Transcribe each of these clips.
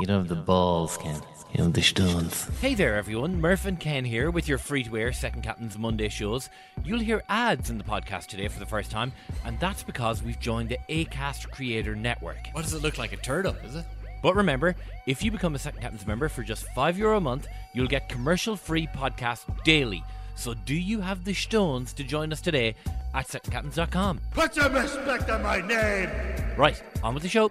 You don't have the balls, Ken. You don't have the stones. Hey there, everyone. Murph and Ken here with your free to air Second Captain's Monday shows. You'll hear ads in the podcast today for the first time, and that's because we've joined the ACAST Creator Network. What does it look like? A turtle, is it? But remember, if you become a Second Captain's member for just €5 Euro a month, you'll get commercial free podcasts daily. So do you have the stones to join us today at secondcaptains.com? Put some respect on my name! Right, on with the show.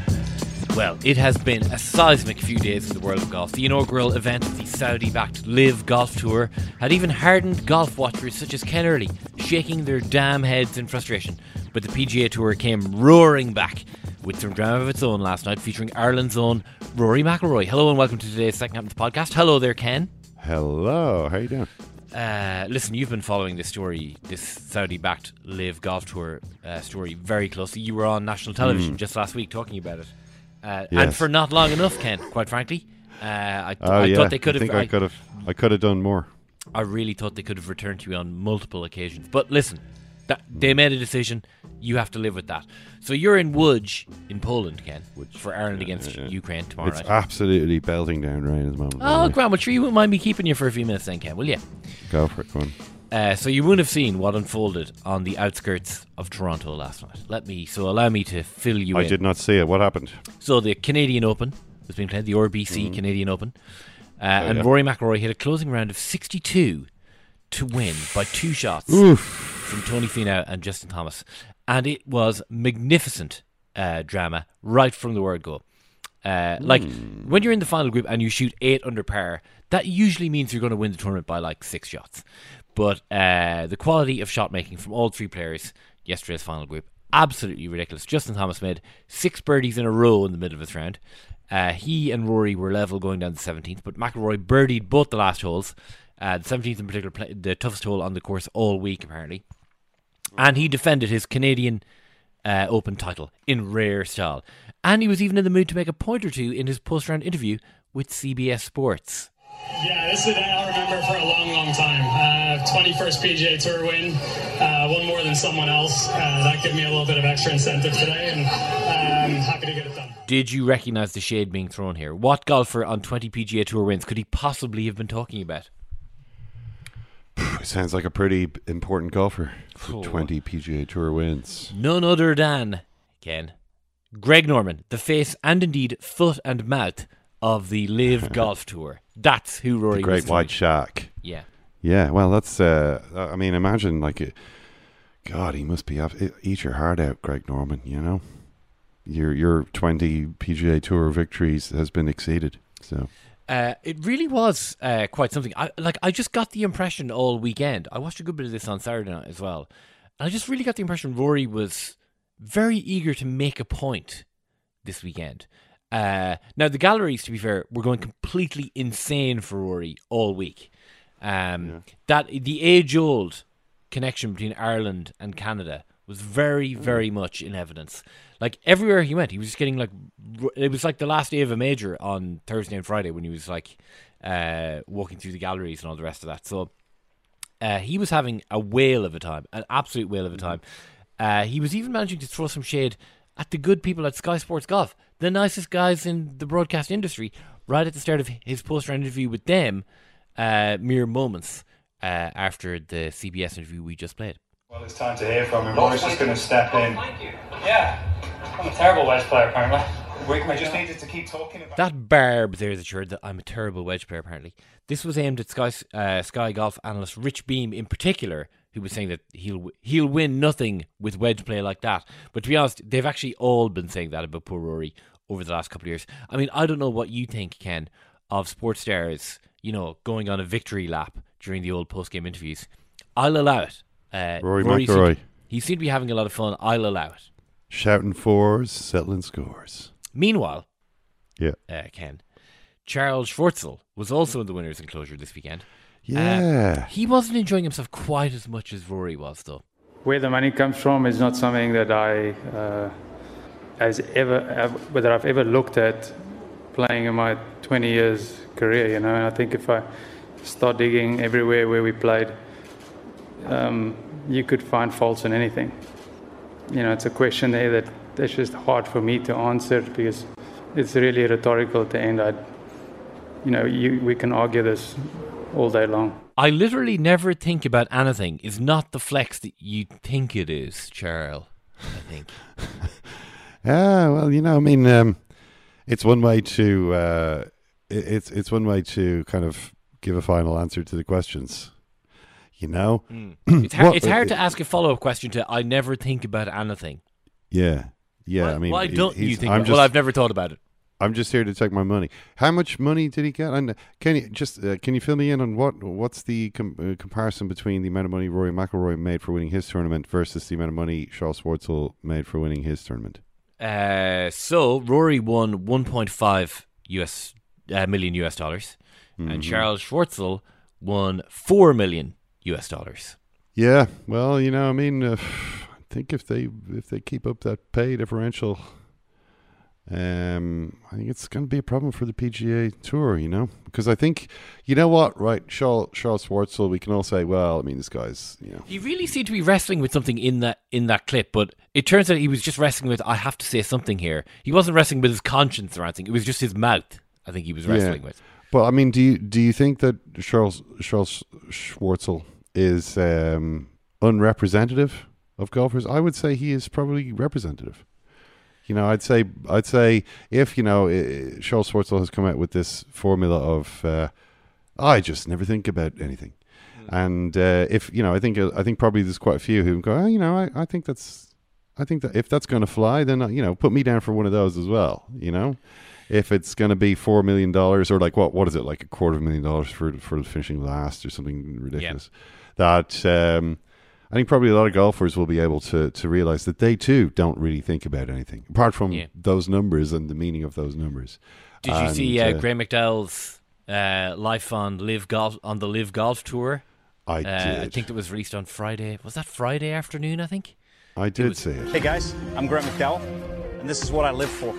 Well, it has been a seismic few days in the world of golf. The inaugural event of the Saudi backed LIV Golf Tour had even hardened golf watchers such as Ken Early, shaking their damn heads in frustration. But the PGA Tour came roaring back with some drama of its own last night, featuring Ireland's own Rory McIlroy. Hello and welcome to today's Second Captain's podcast. Hello there, Ken. Hello, how you doing? Uh, listen, you've been following this story, this Saudi-backed LIV Golf Tour uh, story, very closely. You were on national television Mm. just last week talking about it, uh, and for not long enough, Ken. Quite frankly, uh, I, Oh I yeah, thought they could I have. think I could have. I could have done more. I really thought they could have returned to you on multiple occasions. But listen, that, they made a decision. You have to live with that. So you're in Łódź in Poland, Ken, for Ireland against Ukraine tomorrow It's night. absolutely belting down rain at the moment. Oh, Graham, well, sure you wouldn't mind me keeping you for a few minutes then, Ken, will you? Go for it, go on. Uh, so you would have seen what unfolded on the outskirts of Toronto last night. Let me, so allow me to fill you in. I in. did not see it. What happened? So the Canadian Open has been played, the RBC Mhm. Canadian Open, uh, and yeah. Rory McIlroy hit a closing round of 62 to win by two shots from Tony Finau and Justin Thomas, and it was magnificent uh, drama right from the word go. Uh, like Hmm. when you're in the final group and you shoot eight under par, that usually means you're going to win the tournament by like six shots. But uh, the quality of shot making from all three players yesterday's final group absolutely ridiculous. Justin Thomas made six birdies in a row in the middle of this round. Uh, he and Rory were level going down the 17th, but McIlroy birdied both the last holes. Uh, the 17th in particular, play, the toughest hole on the course all week apparently, and he defended his Canadian uh, Open title in rare style. And he was even in the mood to make a point or two in his post-round interview with CBS Sports. Yeah, this is a day I'll remember for a long, long time. Uh, 21st PGA Tour win, uh, one more than someone else. Uh, that gave me a little bit of extra incentive today, and um, happy to get it done. Did you recognise the shade being thrown here? What golfer on 20 PGA Tour wins could he possibly have been talking about? Sounds like a pretty important golfer. Oh. For 20 PGA Tour wins. None other than, Ken, Greg Norman, the face and indeed foot and mouth of the LIV Golf Tour. That's who Rory The Great White Shark. Yeah. Yeah, well, that's. Uh, I mean, imagine like, it, God, he must be up. Eat your heart out, Greg Norman. You know, your your twenty PGA Tour victories has been exceeded. So Uh, it really was uh, quite something. I like. I just got the impression all weekend. I watched a good bit of this on Saturday night as well, and I just really got the impression Rory was very eager to make a point this weekend. Uh, now the galleries, to be fair, were going completely insane for Rory all week. Um, That the age-old connection between Ireland and Canada was very, very much in evidence. Like everywhere he went, he was just getting like it was like the last day of a major on Thursday and Friday when he was like uh, walking through the galleries and all the rest of that. So uh, he was having a whale of a time, an absolute whale of a time. Uh, he was even managing to throw some shade at the good people at Sky Sports Golf, the nicest guys in the broadcast industry, right at the start of his post-round interview with them, uh, mere moments uh, after the CBS interview we just played. Well, it's time to hear from him. Rory's just going to step in. Yeah, I'm a terrible wedge player apparently. We, we just needed to keep talking about That barb there that assured that I'm a terrible wedge player. Apparently, this was aimed at Sky uh, Sky Golf analyst Rich Beem in particular, who was saying that he'll he'll win nothing with wedge play like that. But to be honest, they've actually all been saying that about poor Rory over the last couple of years. I mean, I don't know what you think, Ken, of sports stars, you know, going on a victory lap during the old post game interviews. I'll allow it. Uh, Rory seemed- McIlroy. he seemed to be having a lot of fun. I'll allow it. Shouting fours, settling scores. Meanwhile, Yeah. uh, Ken. Charles Schwartzel was also in the winners' enclosure this weekend. Uh, Yeah. he wasn't enjoying himself quite as much as Rory was, though. Where the money comes from is not something that I has ever, ever whether I've ever looked at playing in my 20 years career. You know, and I think if I start digging everywhere where we played, um, you could find faults in anything. You know, it's a question there that that's just hard for me to answer because it's really rhetorical at the end. I, you know, you, we can argue this all day long. I literally never think about anything is not the flex that you think it is, Charles. I think. Yeah, well, you know, I mean, um, it's one way to uh, it- it's it's one way to kind of give a final answer to the questions. You know, It's, hard, What- it's hard to ask a follow up question to I never think about anything. Yeah, yeah. Why- I mean, why don't you think I'm about- just, well, I've never thought about it. I'm just here to take my money. How much money did he get? And can you just uh, can you fill me in on what what's the com- uh, comparison between the amount of money Rory McIlroy made for winning his tournament versus the amount of money Charles Schwartzel made for winning his tournament? Uh, so Rory won 1.5 US uh, million US dollars, and Mhm. Charles Schwartzel won four million US dollars. Yeah, well, you know, I mean, uh, I think if they if they keep up that pay differential, um, I think it's going to be a problem for the PGA Tour. You know, because I think you know what, right? Charles Charles Schwartzel, we can all say, well, I mean, this guy's, you know, He really seemed to be wrestling with something in that in that clip, but it turns out he was just wrestling with I have to say something here. He wasn't wrestling with his conscience or anything. It was just his mouth. I think he was wrestling with. But I mean, do you do you think that Charles Charles Schwartzel is um, unrepresentative of golfers? I would say he is probably representative. You know, I'd say I'd say if you know Charles Schwartzel has come out with this formula of uh, I just never think about anything, and uh, if you know, I think I think probably there's quite a few who go, oh, you know, I, I think that's I think that if that's going to fly, then uh, you know, put me down for one of those as well. You know, if it's going to be four million dollars or like what what is it like a quarter of a million dollars for for finishing last or something ridiculous, that um, I think probably a lot of golfers will be able to to realize that they too don't really think about anything apart from Yeah. those numbers and the meaning of those numbers. Did you see uh, Graeme McDowell's uh, life on LIV golf on the LIV golf tour? I uh, I think it was released on Friday. Was that Friday afternoon? I think. I did see it. Hey guys, I'm Graeme McDowell, and this is what I live for.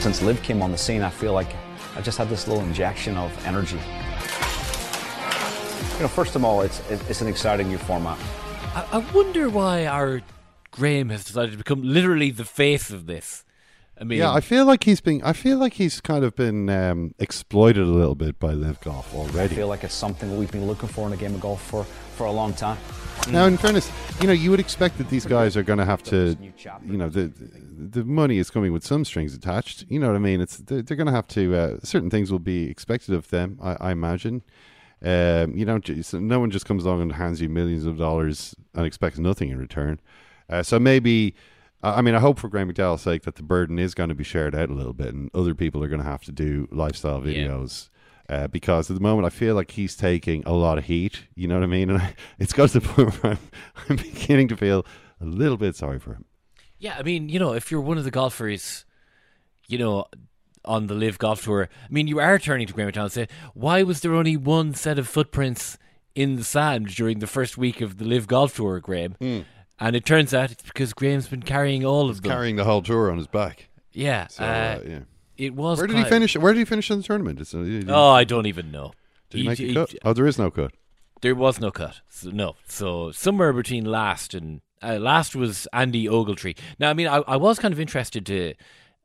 Since Liv came on the scene, I feel like I just had this little injection of energy. You know, first of all, it's it's an exciting new format. I, I wonder why our Graeme has decided to become literally the face of this. I mean, yeah, I feel like he's been. I feel like he's kind of been um, exploited a little bit by LIV Golf already. I feel like it's something that we've been looking for in a game of golf for, for a long time. Now, in fairness, you know, you would expect that these guys are going to have to, you know, the the money is coming with some strings attached. You know what I mean? It's they're, they're going to have to. Uh, certain things will be expected of them. I, I imagine. Um, you know, no one just comes along and hands you millions of dollars and expects nothing in return. Uh, so maybe, I mean, I hope for Graeme McDowell's sake that the burden is going to be shared out a little bit, and other people are going to have to do lifestyle Yeah. videos. Uh, because at the moment I feel like he's taking a lot of heat, you know what I mean, and I, it's got to the point where I'm, I'm beginning to feel a little bit sorry for him. Yeah, I mean, you know, if you're one of the golfers, you know, on the LIV Golf Tour. I mean, you are turning to Graham McDonald and say, why was there only one set of footprints in the sand during the first week of the LIV Golf Tour, Graeme? Mm. And it turns out it's because Graeme's been carrying all He's of them. carrying the whole tour on his back. Yeah, So, uh, uh, yeah. It was. Where did he finish? Where did he finish in the tournament? It's, uh, Oh, I don't even know. Did he, He- make he- a cut? Oh, there is no cut. There was no cut. So, no. So somewhere between last and uh, last was Andy Ogletree. Now, I mean, I, I was kind of interested to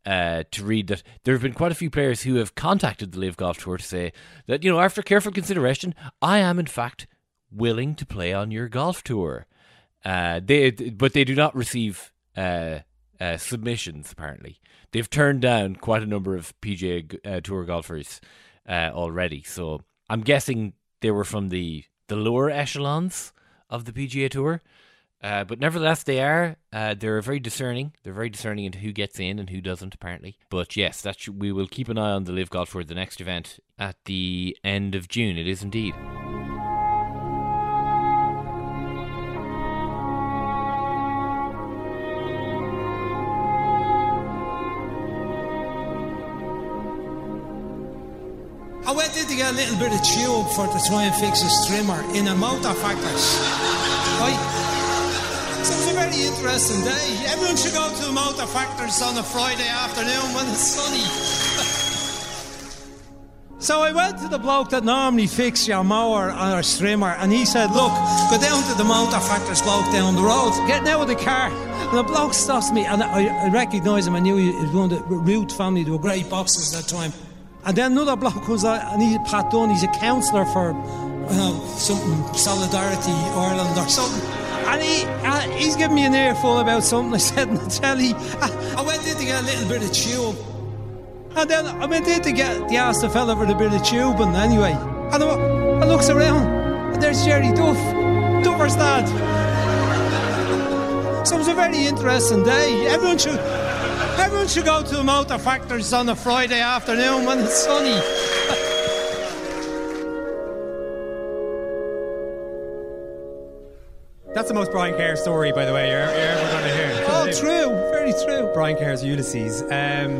uh, to read that there have been quite a few players who have contacted the LIV Golf Tour to say that you know after careful consideration, I am in fact willing to play on your golf tour. Uh, they but they do not receive uh, uh, submissions. Apparently, they've turned down quite a number of PGA uh, Tour golfers uh, already. So I'm guessing they were from the the lower echelons of the PGA Tour. Uh, but nevertheless, they are. Uh, they're very discerning. They're very discerning into who gets in and who doesn't, apparently. But yes, that should, we will keep an eye on the LIV Golf for the next event at the end of June. It is indeed. I went in to get a little bit of tube for to try and fix a strimmer in a motor factory. Right? So it was a very interesting day. Everyone should go to the motor factories on a Friday afternoon when it's sunny. so I went to the bloke that normally fixes your mower or a strimmer, and he said, Look, go down to the motor factories bloke down the road, get out of the car. And the bloke stops me, and I, I recognised him. I knew he was one of the Root family, they were great boxers at that time. And then another bloke comes out, and he's Pat Dunn, he's a counsellor for uh, something, Solidarity Ireland or something. And he, uh, he's giving me an earful about something I said on the telly. I, I went in to get a little bit of tube. And then I went in to get the asked the fella for a bit of tubing anyway. And I, I looks around, and there's Jerry Duff, Duffer's dad. So it was a very interesting day. Everyone should, everyone should go to the motor factories on a Friday afternoon when it's sunny. That's the most Brian Kerr story, by the way, you're, you're ever going to hear. Oh, true, very true. Brian Kerr's Ulysses. Um,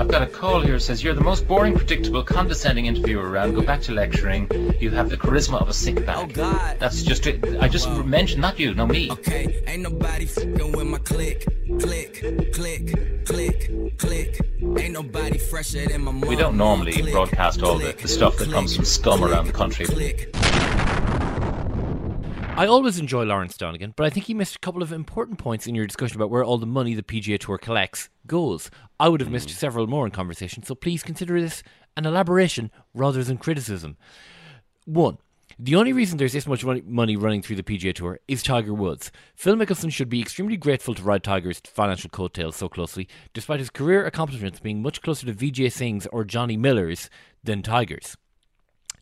I've got a call here that says you're the most boring, predictable, condescending interviewer around. Go back to lecturing. You have the charisma of a sick bag. Oh God. That's just it. I just mentioned not you, no me. Okay, ain't nobody fucking with my click, click, click, click, click. Ain't nobody fresher than my mom. We don't normally broadcast all the, the stuff that comes from scum around the country. I always enjoy Lawrence Donegan, but I think he missed a couple of important points in your discussion about where all the money the PGA Tour collects goes. I would have missed mm. several more in conversation, so please consider this an elaboration rather than criticism. One, the only reason there's this much money, money running through the PGA Tour is Tiger Woods. Phil Mickelson should be extremely grateful to ride Tiger's financial coattails so closely, despite his career accomplishments being much closer to Vijay Singh's or Johnny Miller's than Tiger's.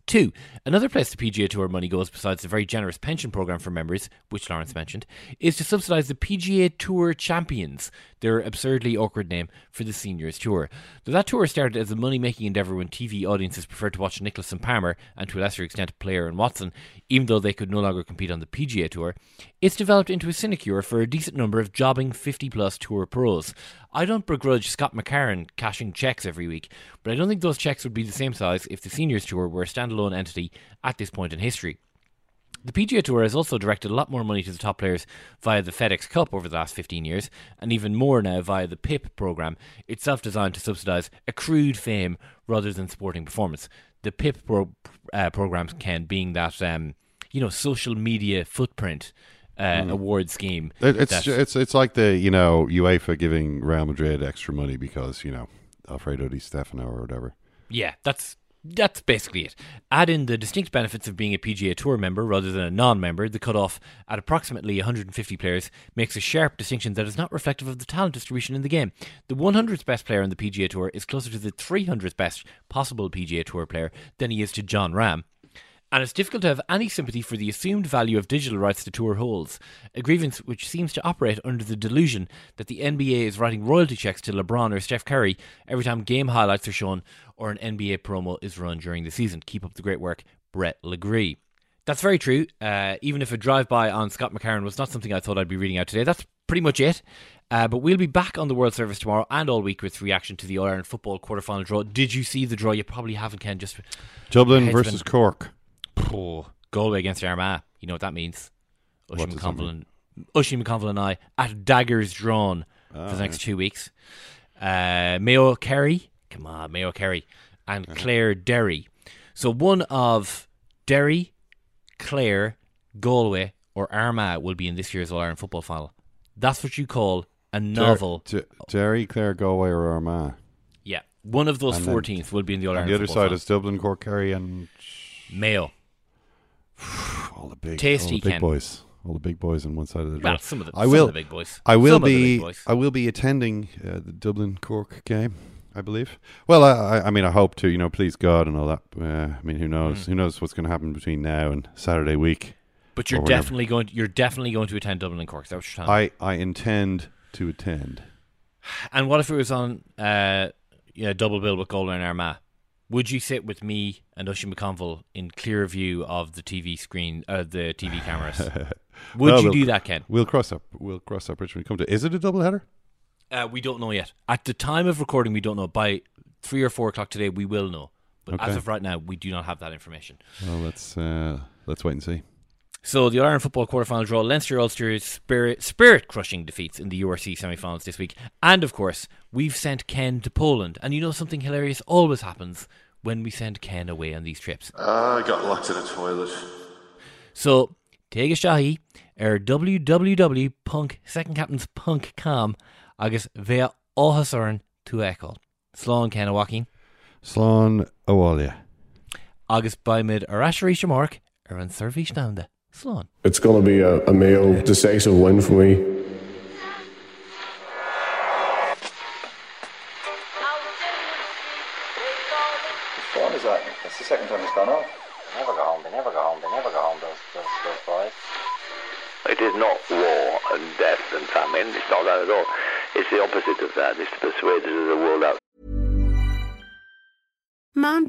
Two, another place the PGA Tour money goes, besides the very generous pension program for members, which Lawrence mentioned, is to subsidise the PGA Tour Champions, their absurdly awkward name for the Seniors Tour. Though that tour started as a money making endeavour when TV audiences preferred to watch Nicklaus and Palmer, and to a lesser extent Player and Watson, even though they could no longer compete on the PGA Tour, it's developed into a sinecure for a decent number of jobbing 50 plus tour pros. I don't begrudge Scott McCarron cashing checks every week, but I don't think those checks would be the same size if the Seniors Tour were a standalone entity at this point in history. The PGA Tour has also directed a lot more money to the top players via the FedEx Cup over the last 15 years, and even more now via the PIP program, itself designed to subsidise accrued fame rather than sporting performance. The PIP pro- uh, program, Ken, being that um, you know social media footprint uh, Mm. award scheme. It, it's it's it's like the you know UEFA giving Real Madrid extra money because you know Alfredo Di Stefano or whatever. Yeah, that's that's basically it. Add in the distinct benefits of being a PGA Tour member rather than a non-member. The cutoff at approximately 150 players makes a sharp distinction that is not reflective of the talent distribution in the game. The 100th best player on the PGA Tour is closer to the 300th best possible PGA Tour player than he is to Jon Rahm. And it's difficult to have any sympathy for the assumed value of digital rights the tour holds, a grievance which seems to operate under the delusion that the NBA is writing royalty checks to LeBron or Steph Curry every time game highlights are shown or an NBA promo is run during the season. Keep up the great work, Brett Legree. That's very true. Uh, even if a drive-by on Scott McCarron was not something I thought I'd be reading out today, that's pretty much it. Uh, but we'll be back on the World Service tomorrow and all week with reaction to the All Ireland football quarter-final draw. Did you see the draw? You probably haven't, Ken. Just Dublin versus been- Cork. Oh, Galway against Armagh. You know what that means. Oisín What does that McConville and Oisín McConville and I at daggers drawn Ah, for the next two weeks. Uh, Mayo Kerry, come on, Mayo Kerry, and Uh-huh. Clare Derry. So one of Derry, Clare, Galway, or Armagh will be in this year's All Ireland football final. That's what you call a novel. Der- Derry, Clare, Galway, or Armagh. yeah, one of those then- will be in the All and Ireland. the other side final. is Dublin, Cork, Kerry, and Mayo. Big, Tasty, all the big Ken. boys. All the big boys on one side of the draw. Well, some of the- I some of will, the big boys. I will Some of the be. big boys. I will be attending uh, the Dublin Cork game. I believe. Well, I, I- mean, I hope to. You know, please God and all that. Uh, I mean, who knows? Mm. Who knows what's going to happen between now and Saturday week? But you're definitely going. You're definitely going to attend Dublin and Cork. Is that what you're telling me? I I intend to attend. And what if it was on uh, you know, double bill with Galway and Armagh? Would you sit with me and Oisín McConville in clear view of the TV screen, uh, the TV cameras? Would Well, you we'll- do that, Ken? We'll cross up. We'll cross that bridge when we come to. Is it a double header? Uh, we don't know yet. At the time of recording, we don't know. By three or four o'clock today, we will know. But as of right now, we do not have that information. Well, let's uh, let's wait and see. So the All Ireland football quarterfinal draw: Leinster Ulster's spirit spirit crushing defeats in the URC semi-finals this week, and of course we've sent Ken to Poland. And you know something hilarious always happens when we send Ken away on these trips. I got locked in a toilet. So take a shahi er www punk second captain's punk com agus vea óhasaran tú eáil. Slán Ken Joaquin Slán Owalia. agus baimid ar asisií semárc ar an service nanda. Slán. It's going to be a, a Mayo decisive win for me.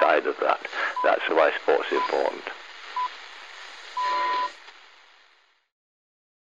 Side of that. That's why sports important.